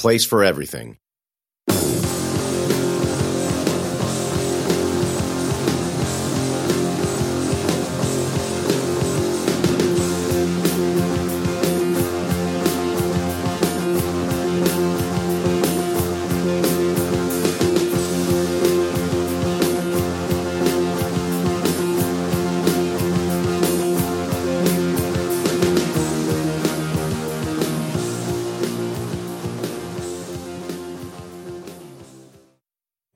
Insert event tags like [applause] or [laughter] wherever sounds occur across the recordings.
place for everything.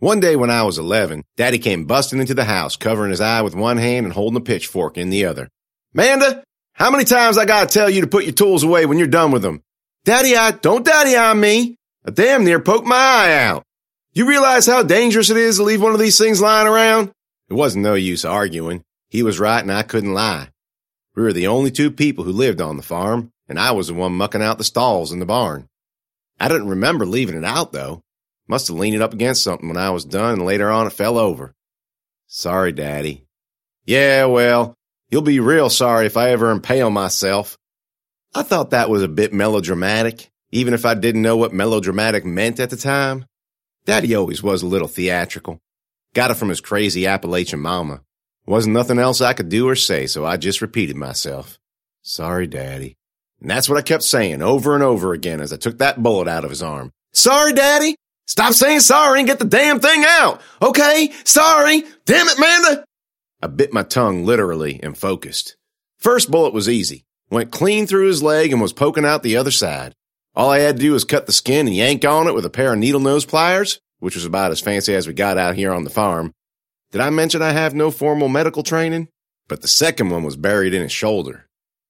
One day when I was 11, Daddy came busting into the house, covering his eye with one hand and holding a pitchfork in the other. Manda, how many times I gotta tell you to put your tools away when you're done with them? Daddy, I don't daddy on me. I damn near poked my eye out. You realize how dangerous it is to leave one of these things lying around? It wasn't no use arguing. He was right and I couldn't lie. We were the only two people who lived on the farm, and I was the one mucking out the stalls in the barn. I didn't remember leaving it out though. Must have leaned it up against something when I was done, and later on it fell over. Sorry, Daddy. Yeah, well, you'll be real sorry if I ever impale myself. I thought that was a bit melodramatic, even if I didn't know what melodramatic meant at the time. Daddy always was a little theatrical. Got it from his crazy Appalachian mama. Wasn't nothing else I could do or say, so I just repeated myself. Sorry, Daddy. And that's what I kept saying over and over again as I took that bullet out of his arm. Sorry, Daddy. Stop saying sorry and get the damn thing out. Okay? Sorry. Damn it, Manda. I bit my tongue literally and focused. First bullet was easy. Went clean through his leg and was poking out the other side. All I had to do was cut the skin and yank on it with a pair of needle nose pliers, which was about as fancy as we got out here on the farm. Did I mention I have no formal medical training? But the second one was buried in his shoulder.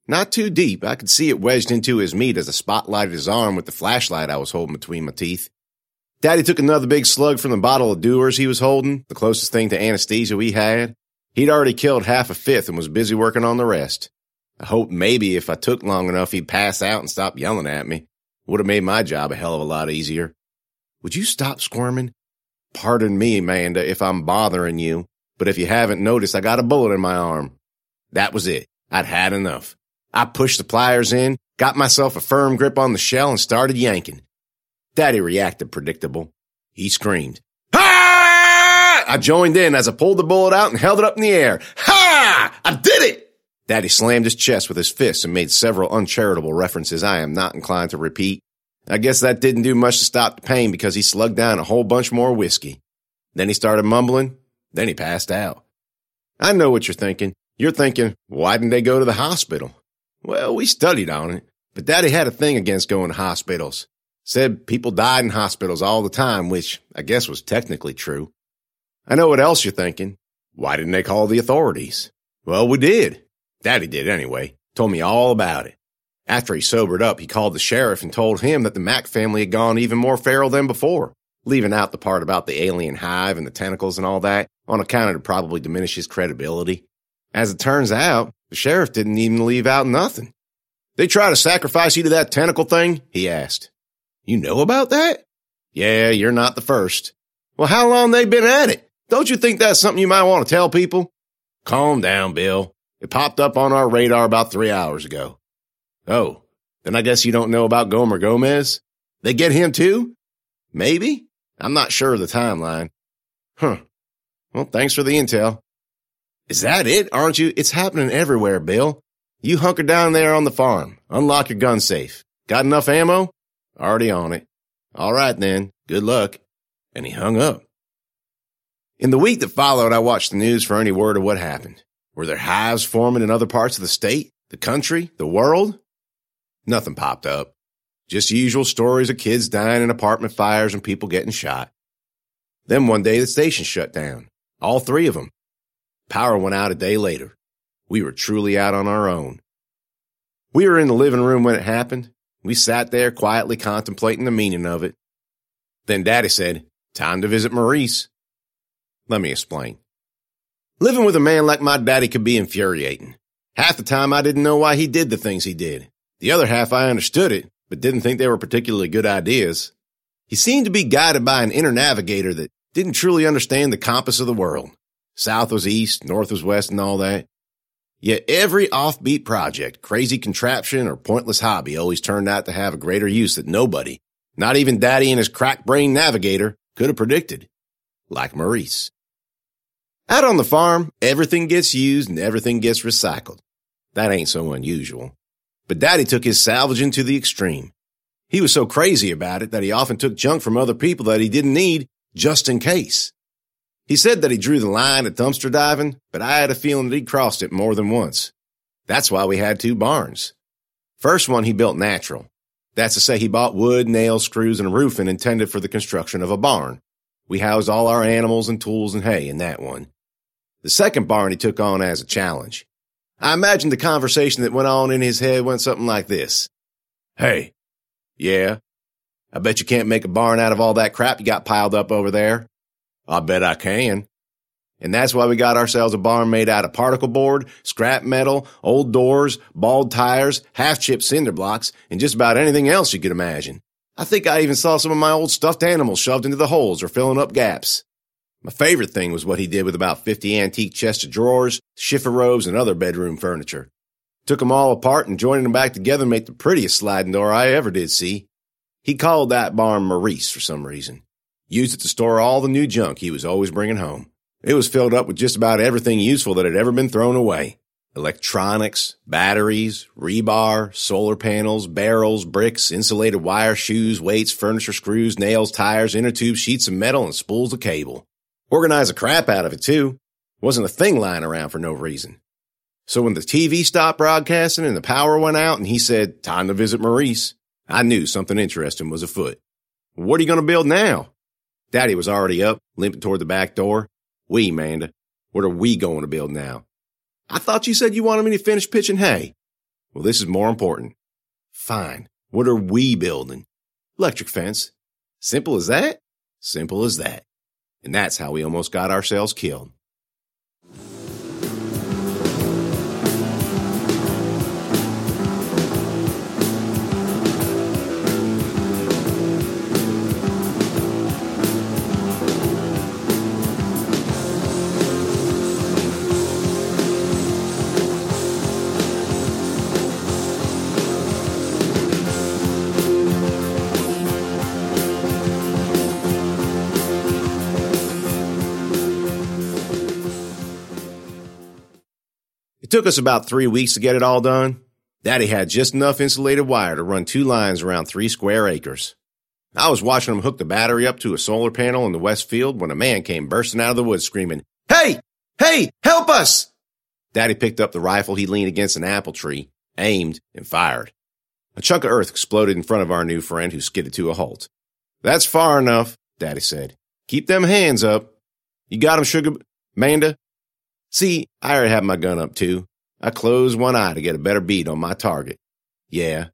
Not too deep. I could see it wedged into his meat as I spotlighted his arm with the flashlight I was holding between my teeth. Daddy took another big slug from the bottle of Dewar's he was holding, the closest thing to anesthesia we had. He'd already killed half a fifth and was busy working on the rest. I hoped maybe if I took long enough he'd pass out and stop yelling at me. Would have made my job a hell of a lot easier. Would you stop squirming? Pardon me, Amanda, if I'm bothering you, but if you haven't noticed, I got a bullet in my arm. That was it. I'd had enough. I pushed the pliers in, got myself a firm grip on the shell, and started yanking. Daddy reacted predictable. He screamed. Ha! I joined in as I pulled the bullet out and held it up in the air. Ha! I did it! Daddy slammed his chest with his fist and made several uncharitable references I am not inclined to repeat. I guess that didn't do much to stop the pain because he slugged down a whole bunch more whiskey. Then he started mumbling. Then he passed out. I know what you're thinking. You're thinking, why didn't they go to the hospital? Well, we studied on it, but Daddy had a thing against going to hospitals. Said people died in hospitals all the time, which I guess was technically true. I know what else you're thinking. Why didn't they call the authorities? Well, we did. Daddy did anyway. Told me all about it. After he sobered up, he called the sheriff and told him that the Mack family had gone even more feral than before, leaving out the part about the alien hive and the tentacles and all that on account of to probably diminish his credibility. As it turns out, the sheriff didn't even leave out nothing. They try to sacrifice you to that tentacle thing? He asked. You know about that? Yeah, you're not the first. Well, how long they been at it? Don't you think that's something you might want to tell people? Calm down, Bill. It popped up on our radar about three hours ago. Oh, then I guess you don't know about Gomer Gomez? They get him too? Maybe? I'm not sure of the timeline. Huh. Well, thanks for the intel. Is that it, aren't you? It's happening everywhere, Bill. You hunker down there on the farm. Unlock your gun safe. Got enough ammo? Already on it. All right then. Good luck. And he hung up. In the week that followed, I watched the news for any word of what happened. Were there hives forming in other parts of the state, the country, the world? Nothing popped up. Just usual stories of kids dying in apartment fires and people getting shot. Then one day the station shut down. All three of them. Power went out a day later. We were truly out on our own. We were in the living room when it happened. We sat there quietly contemplating the meaning of it. Then Daddy said, Time to visit Maurice. Let me explain. Living with a man like my daddy could be infuriating. Half the time I didn't know why he did the things he did. The other half I understood it, but didn't think they were particularly good ideas. He seemed to be guided by an inner navigator that didn't truly understand the compass of the world. South was east, north was west, and all that. Yet every offbeat project, crazy contraption, or pointless hobby always turned out to have a greater use that nobody, Not even Daddy and his crack brain navigator could have predicted. Like Maurice. Out on the farm, everything gets used and everything gets recycled. That ain't so unusual. But Daddy took his salvaging to the extreme. He was so crazy about it that he often took junk from other people that he didn't need just in case. He said that he drew the line at dumpster diving, but I had a feeling that he crossed it more than once. That's why we had two barns. First one he built natural. That's to say he bought wood, nails, screws, and a roofing intended for the construction of a barn. We housed all our animals and tools and hay in that one. The second barn he took on as a challenge. I imagine the conversation that went on in his head went something like this. Hey. Yeah. I bet you can't make a barn out of all that crap you got piled up over there. I bet I can. And that's why we got ourselves a barn made out of particle board, scrap metal, old doors, bald tires, half chipped cinder blocks, and just about anything else you could imagine. I think I even saw some of my old stuffed animals shoved into the holes or filling up gaps. My favorite thing was what he did with about 50 antique chests of drawers, chiffon and other bedroom furniture. Took them all apart and joined them back together made the prettiest sliding door I ever did see. He called that barn Maurice for some reason. Used it to store all the new junk he was always bringing home. It was filled up with just about everything useful that had ever been thrown away. Electronics, batteries, rebar, solar panels, barrels, bricks, insulated wire, shoes, weights, furniture screws, nails, tires, inner tubes, sheets of metal, and spools of cable. Organized the crap out of it too. Wasn't a thing lying around for no reason. So when the TV stopped broadcasting and the power went out and he said, time to visit Maurice, I knew something interesting was afoot. What are you going to build now? Daddy was already up, limping toward the back door. We, Manda. What are we going to build now? I thought you said you wanted me to finish pitching hay. Well, this is more important. Fine. What are we building? Electric fence. Simple as that? Simple as that. And that's how we almost got ourselves killed. Took us about three weeks to get it all done. Daddy had just enough insulated wire to run two lines around three square acres. I was watching him hook the battery up to a solar panel in the west field when a man came bursting out of the woods screaming, Hey! Hey! Help us! Daddy picked up the rifle he leaned against an apple tree, aimed, and fired. A chunk of earth exploded in front of our new friend who skidded to a halt. That's far enough, Daddy said. Keep them hands up. You got 'em, Sugar Manda? See, I already have my gun up too. I close one eye to get a better beat on my target. Yeah.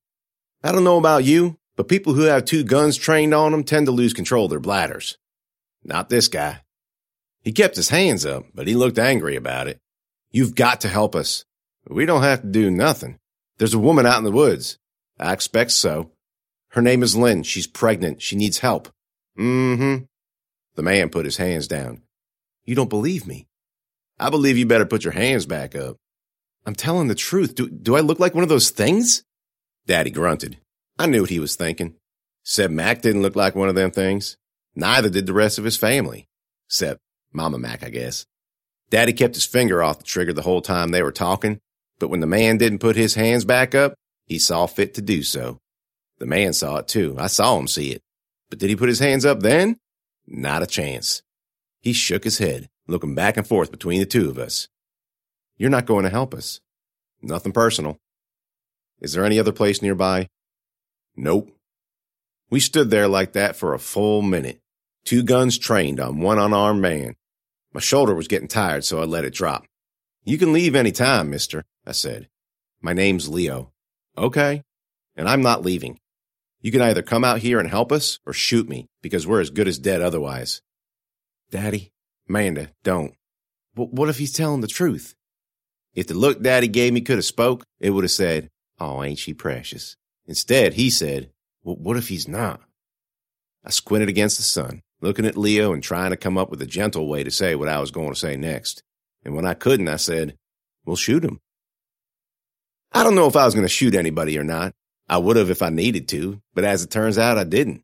I don't know about you, but people who have two guns trained on them tend to lose control of their bladders. Not this guy. He kept his hands up, but he looked angry about it. You've got to help us. We don't have to do nothing. There's a woman out in the woods. I expect so. Her name is Lynn. She's pregnant. She needs help. Mm-hmm. The man put his hands down. You don't believe me. I believe you better put your hands back up. I'm telling the truth. Do, do I look like one of those things? Daddy grunted. I knew what he was thinking. Said Mac didn't look like one of them things. Neither did the rest of his family. Except Mama Mac, I guess. Daddy kept his finger off the trigger the whole time they were talking, but when the man didn't put his hands back up, he saw fit to do so. The man saw it too. I saw him see it. But did he put his hands up then? Not a chance. He shook his head looking back and forth between the two of us. You're not going to help us. Nothing personal. Is there any other place nearby? Nope. We stood there like that for a full minute, two guns trained on one unarmed man. My shoulder was getting tired, so I let it drop. You can leave any time, mister, I said. My name's Leo. Okay. And I'm not leaving. You can either come out here and help us or shoot me because we're as good as dead otherwise. Daddy, Amanda, don't. But what if he's telling the truth? If the look daddy gave me could have spoke, it would have said, Oh, ain't she precious? Instead, he said, Well, what if he's not? I squinted against the sun, looking at Leo and trying to come up with a gentle way to say what I was going to say next. And when I couldn't, I said, We'll shoot him. I don't know if I was going to shoot anybody or not. I would have if I needed to, but as it turns out, I didn't.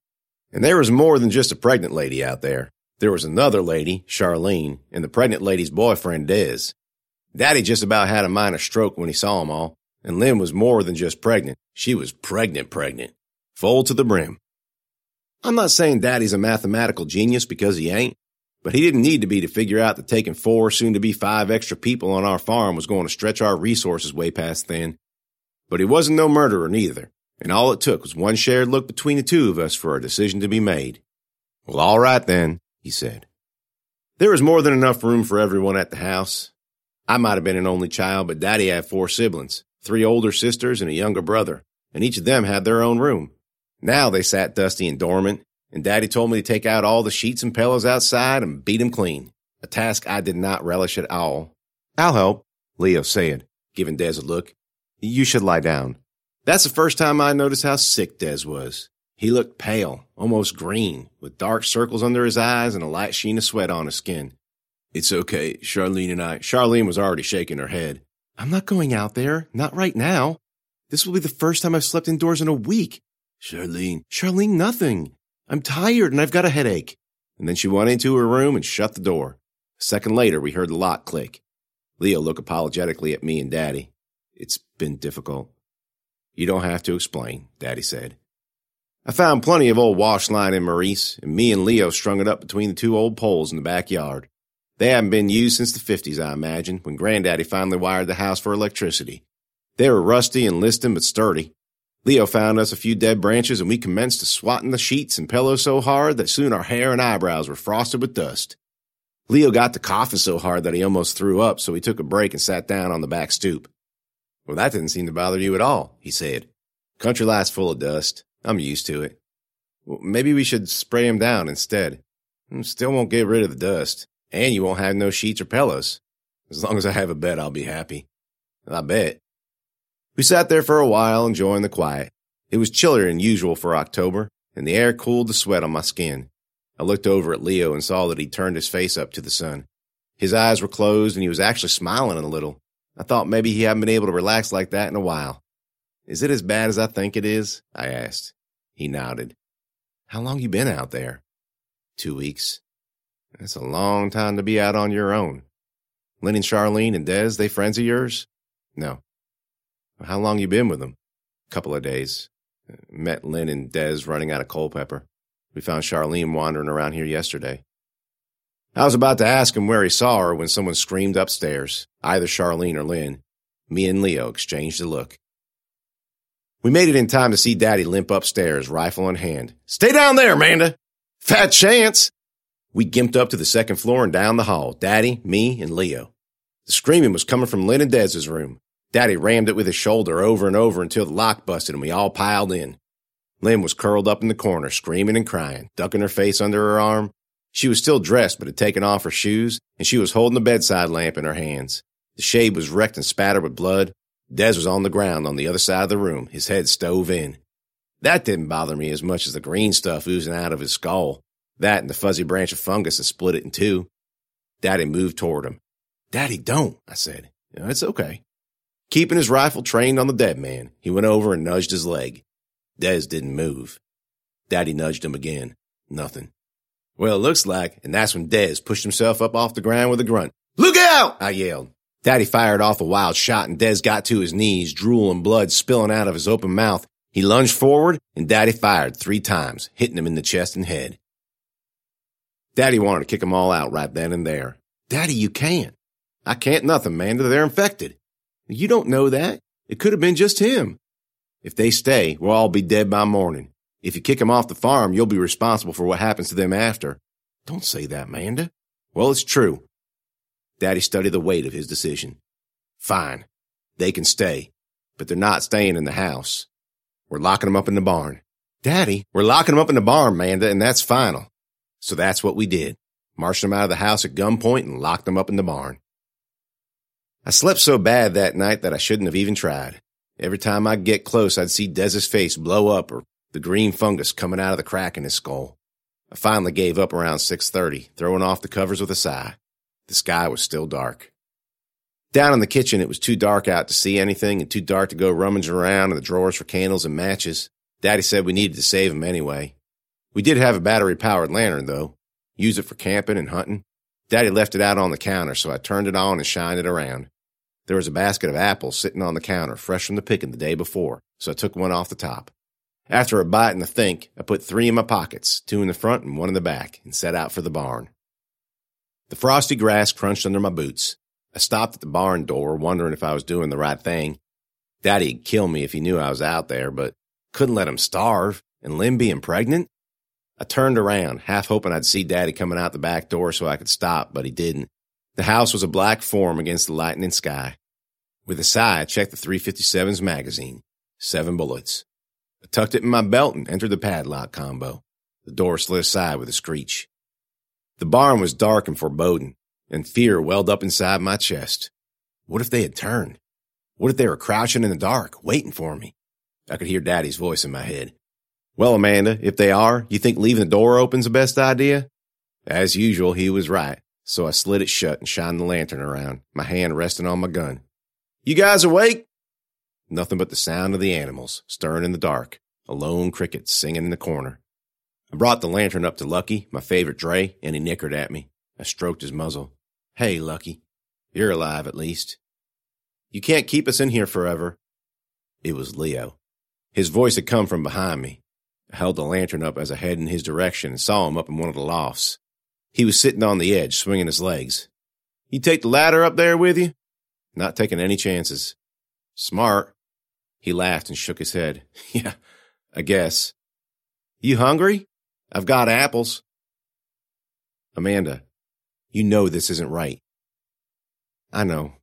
And there was more than just a pregnant lady out there. There was another lady, Charlene, and the pregnant lady's boyfriend, Dez. Daddy just about had a minor stroke when he saw 'em all, and Lynn was more than just pregnant. She was pregnant, pregnant. Full to the brim. I'm not saying Daddy's a mathematical genius because he ain't, but he didn't need to be to figure out that taking four, soon to be five extra people on our farm was going to stretch our resources way past thin. But he wasn't no murderer neither, and all it took was one shared look between the two of us for a decision to be made. Well, all right then, he said. There was more than enough room for everyone at the house. I might have been an only child, but Daddy had four siblings, three older sisters and a younger brother, and each of them had their own room. Now they sat dusty and dormant, and Daddy told me to take out all the sheets and pillows outside and beat 'em clean, a task I did not relish at all. I'll help, Leo said, giving Des a look. You should lie down. That's the first time I noticed how sick Des was. He looked pale, almost green, with dark circles under his eyes and a light sheen of sweat on his skin. It's okay, Charlene and I. Charlene was already shaking her head. I'm not going out there. Not right now. This will be the first time I've slept indoors in a week. Charlene. Charlene, nothing. I'm tired and I've got a headache. And then she went into her room and shut the door. A second later, we heard the lock click. Leo looked apologetically at me and Daddy. It's been difficult. You don't have to explain, Daddy said. I found plenty of old wash line in Maurice, and me and Leo strung it up between the two old poles in the backyard. They haven't been used since the 50s, I imagine, when Granddaddy finally wired the house for electricity. They were rusty and listing but sturdy. Leo found us a few dead branches and we commenced to swatting the sheets and pillows so hard that soon our hair and eyebrows were frosted with dust. Leo got to coughing so hard that he almost threw up, so he took a break and sat down on the back stoop. Well, that didn't seem to bother you at all, he said. Country life's full of dust. I'm used to it. Maybe we should spray him down instead. Hmm, still won't get rid of the dust. And you won't have no sheets or pillows. As long as I have a bed, I'll be happy. I bet. We sat there for a while, enjoying the quiet. It was chillier than usual for October, and the air cooled the sweat on my skin. I looked over at Leo and saw that he'd turned his face up to the sun. His eyes were closed and he was actually smiling a little. I thought maybe he hadn't been able to relax like that in a while. Is it as bad as I think it is? I asked. He nodded. How long you been out there? Two weeks. That's a long time to be out on your own. Lynn and Charlene and Des, they friends of yours? No. How long you been with them? Couple of days. Met Lynn and Des running out of Culpeper. We found Charlene wandering around here yesterday. I was about to ask him where he saw her when someone screamed upstairs, either Charlene or Lynn. Me and Leo exchanged a look. We made it in time to see Daddy limp upstairs, rifle in hand. Stay down there, Amanda! Fat chance! We gimped up to the second floor and down the hall, Daddy, me, and Leo. The screaming was coming from Lynn and Dez's room. Daddy rammed it with his shoulder over and over until the lock busted and we all piled in. Lynn was curled up in the corner, screaming and crying, ducking her face under her arm. She was still dressed but had taken off her shoes, and she was holding the bedside lamp in her hands. The shade was wrecked and spattered with blood, Des was on the ground on the other side of the room, his head stove in. That didn't bother me as much as the green stuff oozing out of his skull. That and the fuzzy branch of fungus that split it in two. Daddy moved toward him. Daddy, don't, I said. It's okay. Keeping his rifle trained on the dead man, he went over and nudged his leg. Des didn't move. Daddy nudged him again. Nothing. Well, it looks like, and that's when Des pushed himself up off the ground with a grunt. Look out! I yelled. Daddy fired off a wild shot and Des got to his knees, drool and blood spilling out of his open mouth. He lunged forward and Daddy fired three times, hitting him in the chest and head. Daddy wanted to kick them all out right then and there. Daddy, you can't. I can't nothing, man. They're infected. You don't know that. It could have been just him. If they stay, we'll all be dead by morning. If you kick them off the farm, you'll be responsible for what happens to them after. Don't say that, Manda. Well, it's true. Daddy studied the weight of his decision. Fine. They can stay, but they're not staying in the house. We're locking them up in the barn. Daddy, we're locking them up in the barn, Amanda, and that's final. So that's what we did. Marched them out of the house at gunpoint and locked them up in the barn. I slept so bad that night that I shouldn't have even tried. Every time I'd get close, I'd see Dez's face blow up or the green fungus coming out of the crack in his skull. I finally gave up around 6.30, throwing off the covers with a sigh. The sky was still dark. Down in the kitchen, it was too dark out to see anything and too dark to go rummaging around in the drawers for candles and matches. Daddy said we needed to save 'em anyway. We did have a battery powered lantern, though. Use it for camping and hunting. Daddy left it out on the counter, so I turned it on and shined it around. There was a basket of apples sitting on the counter, fresh from the picking the day before, so I took one off the top. After a bite and a think, I put three in my pockets, two in the front and one in the back, and set out for the barn. The frosty grass crunched under my boots. I stopped at the barn door, wondering if I was doing the right thing. Daddy'd kill me if he knew I was out there, but couldn't let him starve, and Lynn being pregnant? I turned around, half hoping I'd see Daddy coming out the back door so I could stop, but he didn't. The house was a black form against the lightening sky. With a sigh, I checked the 357's magazine. Seven bullets. I tucked it in my belt and entered the padlock combo. The door slid aside with a screech. The barn was dark and foreboding, and fear welled up inside my chest. What if they had turned? What if they were crouching in the dark, waiting for me? I could hear Daddy's voice in my head. Well, Amanda, if they are, you think leaving the door open's the best idea? As usual, he was right, so I slid it shut and shined the lantern around, my hand resting on my gun. You guys awake? Nothing but the sound of the animals, stirring in the dark, a lone cricket singing in the corner. I brought the lantern up to Lucky, my favorite dray, and he nickered at me. I stroked his muzzle. Hey, Lucky. You're alive, at least. You can't keep us in here forever. It was Leo. His voice had come from behind me. I held the lantern up as I headed in his direction and saw him up in one of the lofts. He was sitting on the edge, swinging his legs. You take the ladder up there with you? Not taking any chances. Smart. He laughed and shook his head. [laughs] Yeah, I guess. You hungry? I've got apples. Amanda, you know this isn't right. I know.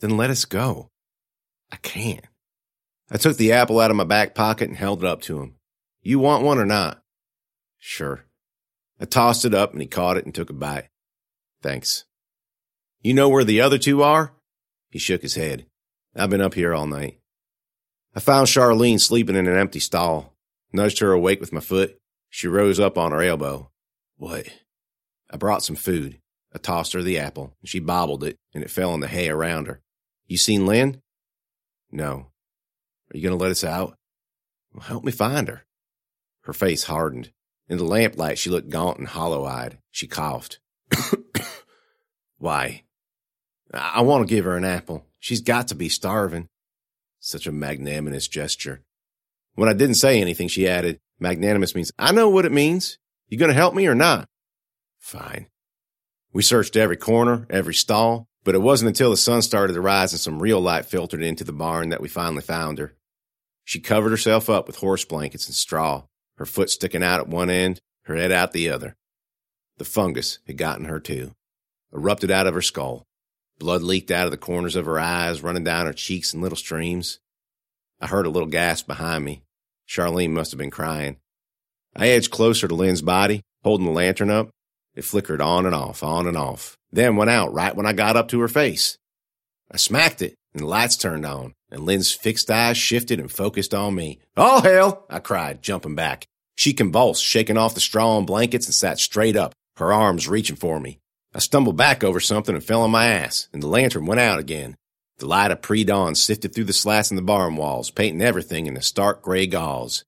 Then let us go. I can't. I took the apple out of my back pocket and held it up to him. You want one or not? Sure. I tossed it up and he caught it and took a bite. Thanks. You know where the other two are? He shook his head. I've been up here all night. I found Charlene sleeping in an empty stall, nudged her awake with my foot. She rose up on her elbow. What? I brought some food. I tossed her the apple, and she bobbled it, and it fell in the hay around her. You seen Lynn? No. Are you going to let us out? Well, help me find her. Her face hardened. In the lamplight, she looked gaunt and hollow eyed. She coughed. [coughs] Why? I want to give her an apple. She's got to be starving. Such a magnanimous gesture. When I didn't say anything, she added, Magnanimous means, I know what it means. You going to help me or not? Fine. We searched every corner, every stall, but it wasn't until the sun started to rise and some real light filtered into the barn that we finally found her. She covered herself up with horse blankets and straw her foot sticking out at one end, her head out the other. The fungus had gotten her too, erupted out of her skull. Blood leaked out of the corners of her eyes, running down her cheeks in little streams. I heard a little gasp behind me. Charlene must have been crying. I edged closer to Lynn's body, holding the lantern up. It flickered on and off, on and off, then went out right when I got up to her face. I smacked it, and the lights turned on, and Lynn's fixed eyes shifted and focused on me. All hell! I cried, jumping back. She convulsed, shaking off the straw and blankets, and sat straight up, her arms reaching for me. I stumbled back over something and fell on my ass, and the lantern went out again. The light of pre-dawn sifted through the slats in the barn walls, painting everything in a stark gray gauze.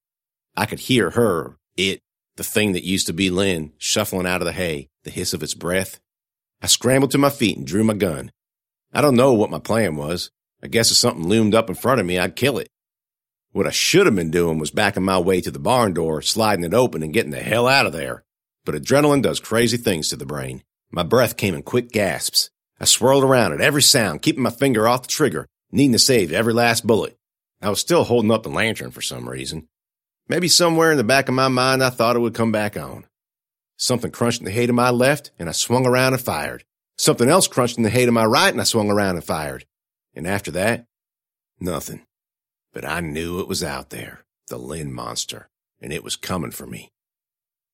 I could hear her, it, the thing that used to be Lynn, shuffling out of the hay, the hiss of its breath. I scrambled to my feet and drew my gun. I don't know what my plan was. I guess if something loomed up in front of me, I'd kill it. What I should have been doing was backing my way to the barn door, sliding it open, and getting the hell out of there. But adrenaline does crazy things to the brain. My breath came in quick gasps. I swirled around at every sound, keeping my finger off the trigger, needing to save every last bullet. I was still holding up the lantern for some reason. Maybe somewhere in the back of my mind I thought it would come back on. Something crunched in the hay to my left, and I swung around and fired. Something else crunched in the hay to my right, and I swung around and fired. And after that, nothing. But I knew it was out there, the Lynn monster, and it was coming for me.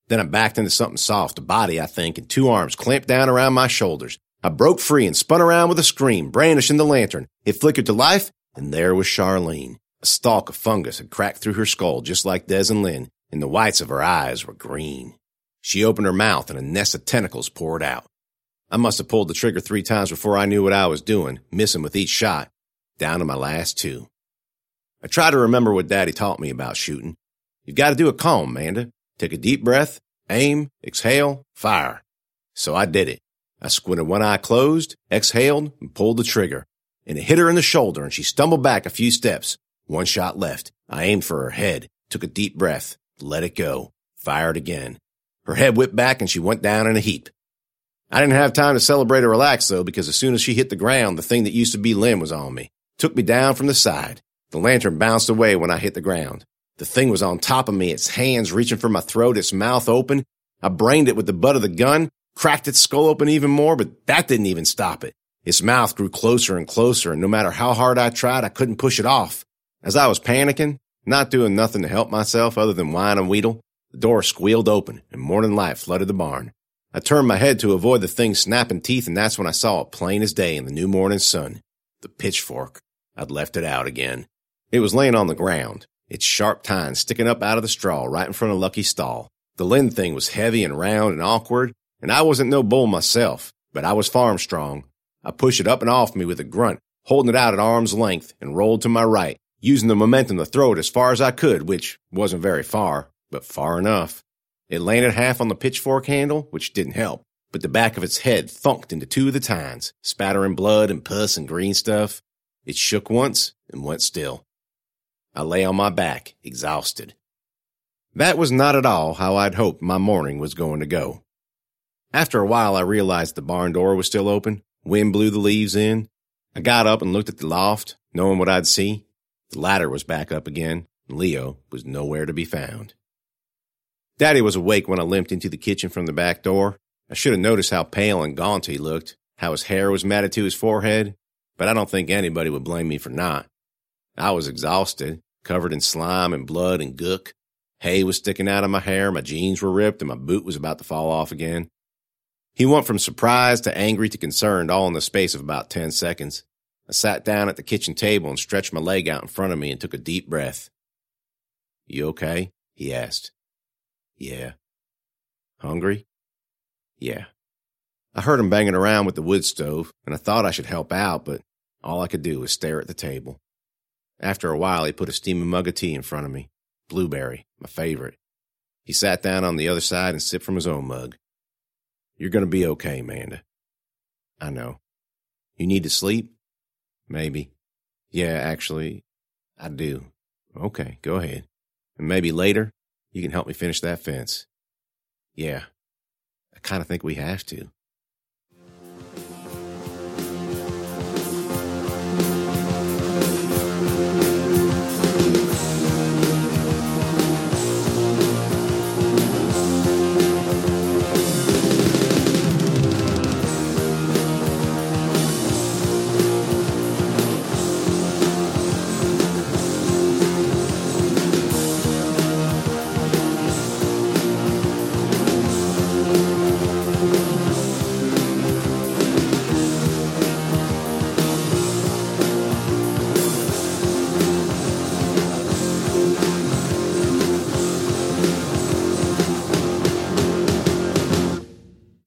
Then I backed into something soft, a body, I think, and two arms clamped down around my shoulders. I broke free and spun around with a scream, brandishing the lantern. It flickered to life, and there was Charlene. A stalk of fungus had cracked through her skull just like Des and Lynn, and the whites of her eyes were green. She opened her mouth and a nest of tentacles poured out. I must have pulled the trigger three times before I knew what I was doing, missing with each shot, down to my last two. I try to remember what Daddy taught me about shooting. You've got to do it calm, Amanda. Take a deep breath, aim, exhale, fire. So I did it. I squinted one eye closed, exhaled, and pulled the trigger. And it hit her in the shoulder and she stumbled back a few steps. One shot left. I aimed for her head, took a deep breath, let it go, fired again. Her head whipped back and she went down in a heap. I didn't have time to celebrate or relax though, because as soon as she hit the ground, the thing that used to be Lynn was on me. Took me down from the side. The lantern bounced away when I hit the ground. The thing was on top of me, its hands reaching for my throat, its mouth open. I brained it with the butt of the gun, cracked its skull open even more, but that didn't even stop it. Its mouth grew closer and closer, and no matter how hard I tried, I couldn't push it off. As I was panicking, not doing nothing to help myself other than whine and wheedle, the door squealed open and morning light flooded the barn. I turned my head to avoid the thing's snapping teeth, and that's when I saw it plain as day in the new morning sun. The pitchfork. I'd left it out again. It was laying on the ground, its sharp tines sticking up out of the straw right in front of Lucky's stall. The Lynn thing was heavy and round and awkward, and I wasn't no bull myself, but I was farm strong. I pushed it up and off me with a grunt, holding it out at arm's length, and rolled to my right, using the momentum to throw it as far as I could, which wasn't very far, but far enough. It landed half on the pitchfork handle, which didn't help, but the back of its head thunked into two of the tines, spattering blood and pus and green stuff. It shook once and went still. I lay on my back, exhausted. That was not at all how I'd hoped my morning was going to go. After a while, I realized the barn door was still open. Wind blew the leaves in. I got up and looked at the loft, knowing what I'd see. The ladder was back up again, and Leo was nowhere to be found. Daddy was awake when I limped into the kitchen from the back door. I should have noticed how pale and gaunt he looked, how his hair was matted to his forehead, but I don't think anybody would blame me for not. I was exhausted, covered in slime and blood and gook. Hay was sticking out of my hair, my jeans were ripped, and my boot was about to fall off again. He went from surprised to angry to concerned all in the space of about ten seconds. I sat down at the kitchen table and stretched my leg out in front of me and took a deep breath. You okay? he asked. Yeah. Hungry? Yeah. I heard him banging around with the wood stove, and I thought I should help out, but all I could do was stare at the table. After a while, he put a steaming mug of tea in front of me. Blueberry, my favorite. He sat down on the other side and sipped from his own mug. You're going to be okay, Amanda. I know. You need to sleep? Maybe. Yeah, actually, I do. Okay, go ahead. And maybe later, you can help me finish that fence. Yeah, I kind of think we have to.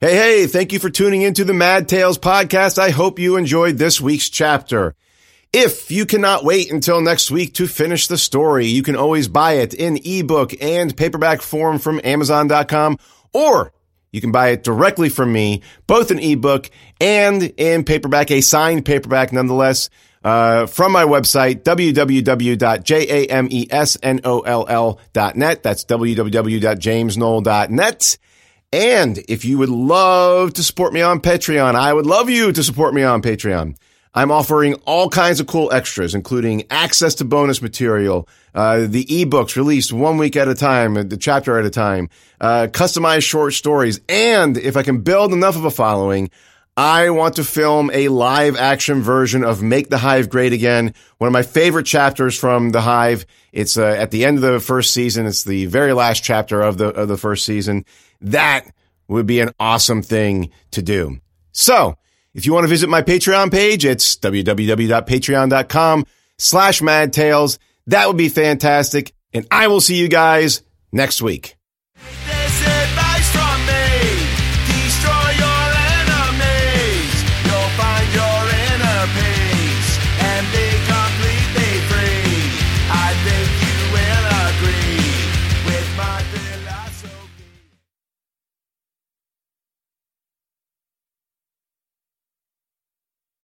Hey, hey, thank you for tuning into the Mad Tales podcast. I hope you enjoyed this week's chapter. If you cannot wait until next week to finish the story, you can always buy it in ebook and paperback form from Amazon.com, or you can buy it directly from me, both in ebook and in paperback, a signed paperback nonetheless, uh, from my website, www.jamesnoll.net. That's www.jamesnoll.net. And if you would love to support me on Patreon, I would love you to support me on Patreon. I'm offering all kinds of cool extras, including access to bonus material, uh, the ebooks released one week at a time, the chapter at a time, uh, customized short stories, and if I can build enough of a following, I want to film a live action version of Make the Hive Great Again. One of my favorite chapters from The Hive. It's uh, at the end of the first season. It's the very last chapter of the of the first season. That would be an awesome thing to do. So, if you want to visit my Patreon page, it's www.patreon.com slash madtales. That would be fantastic. And I will see you guys next week.